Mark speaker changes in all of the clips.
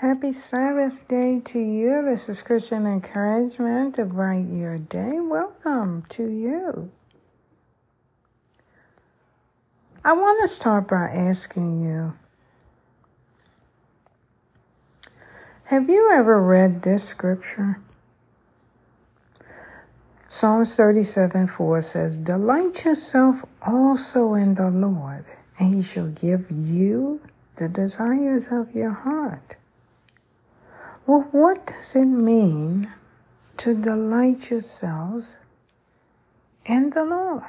Speaker 1: Happy Sabbath day to you. This is Christian Encouragement to bright your day. Welcome to you. I want to start by asking you Have you ever read this scripture? Psalms 37 4 says, Delight yourself also in the Lord, and he shall give you the desires of your heart. Well, what does it mean to delight yourselves in the Lord?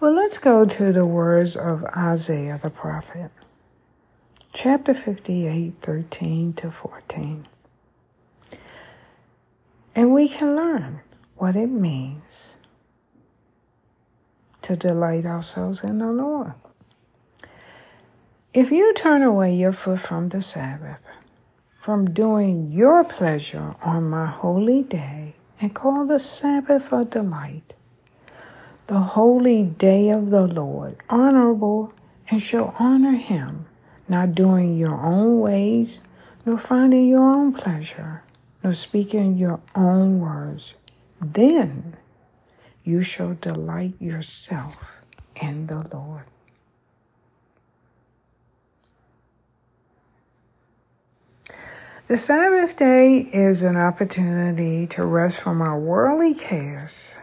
Speaker 1: Well, let's go to the words of Isaiah the prophet, chapter 58, 13 to 14. And we can learn what it means to delight ourselves in the Lord. If you turn away your foot from the Sabbath, from doing your pleasure on my holy day, and call the Sabbath a delight, the holy day of the Lord, honorable, and shall honor him, not doing your own ways, nor finding your own pleasure, nor speaking your own words. Then you shall delight yourself in the Lord. The Sabbath day is an opportunity to rest from our worldly cares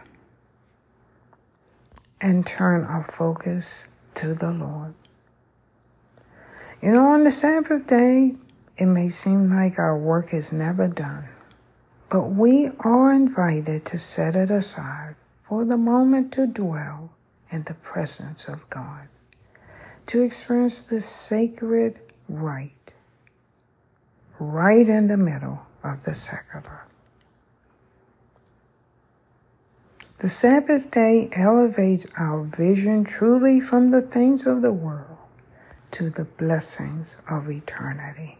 Speaker 1: and turn our focus to the Lord. You know, on the Sabbath day, it may seem like our work is never done, but we are invited to set it aside for the moment to dwell in the presence of God, to experience the sacred right, right in the middle of the secular. The Sabbath day elevates our vision truly from the things of the world to the blessings of eternity.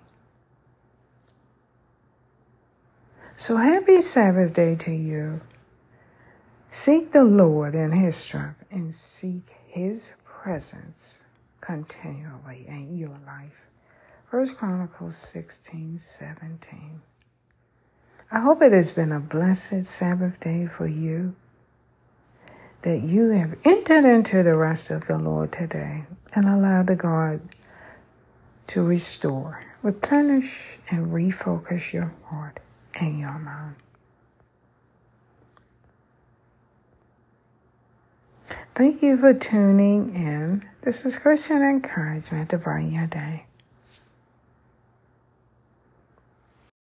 Speaker 1: So happy Sabbath day to you. Seek the Lord in his strength and seek his presence continually in your life. First Chronicles 16, 17. I hope it has been a blessed Sabbath day for you that you have entered into the rest of the Lord today and allowed the God to restore, replenish, and refocus your heart and your mind. Thank you for tuning in. This is Christian Encouragement to brighten your day.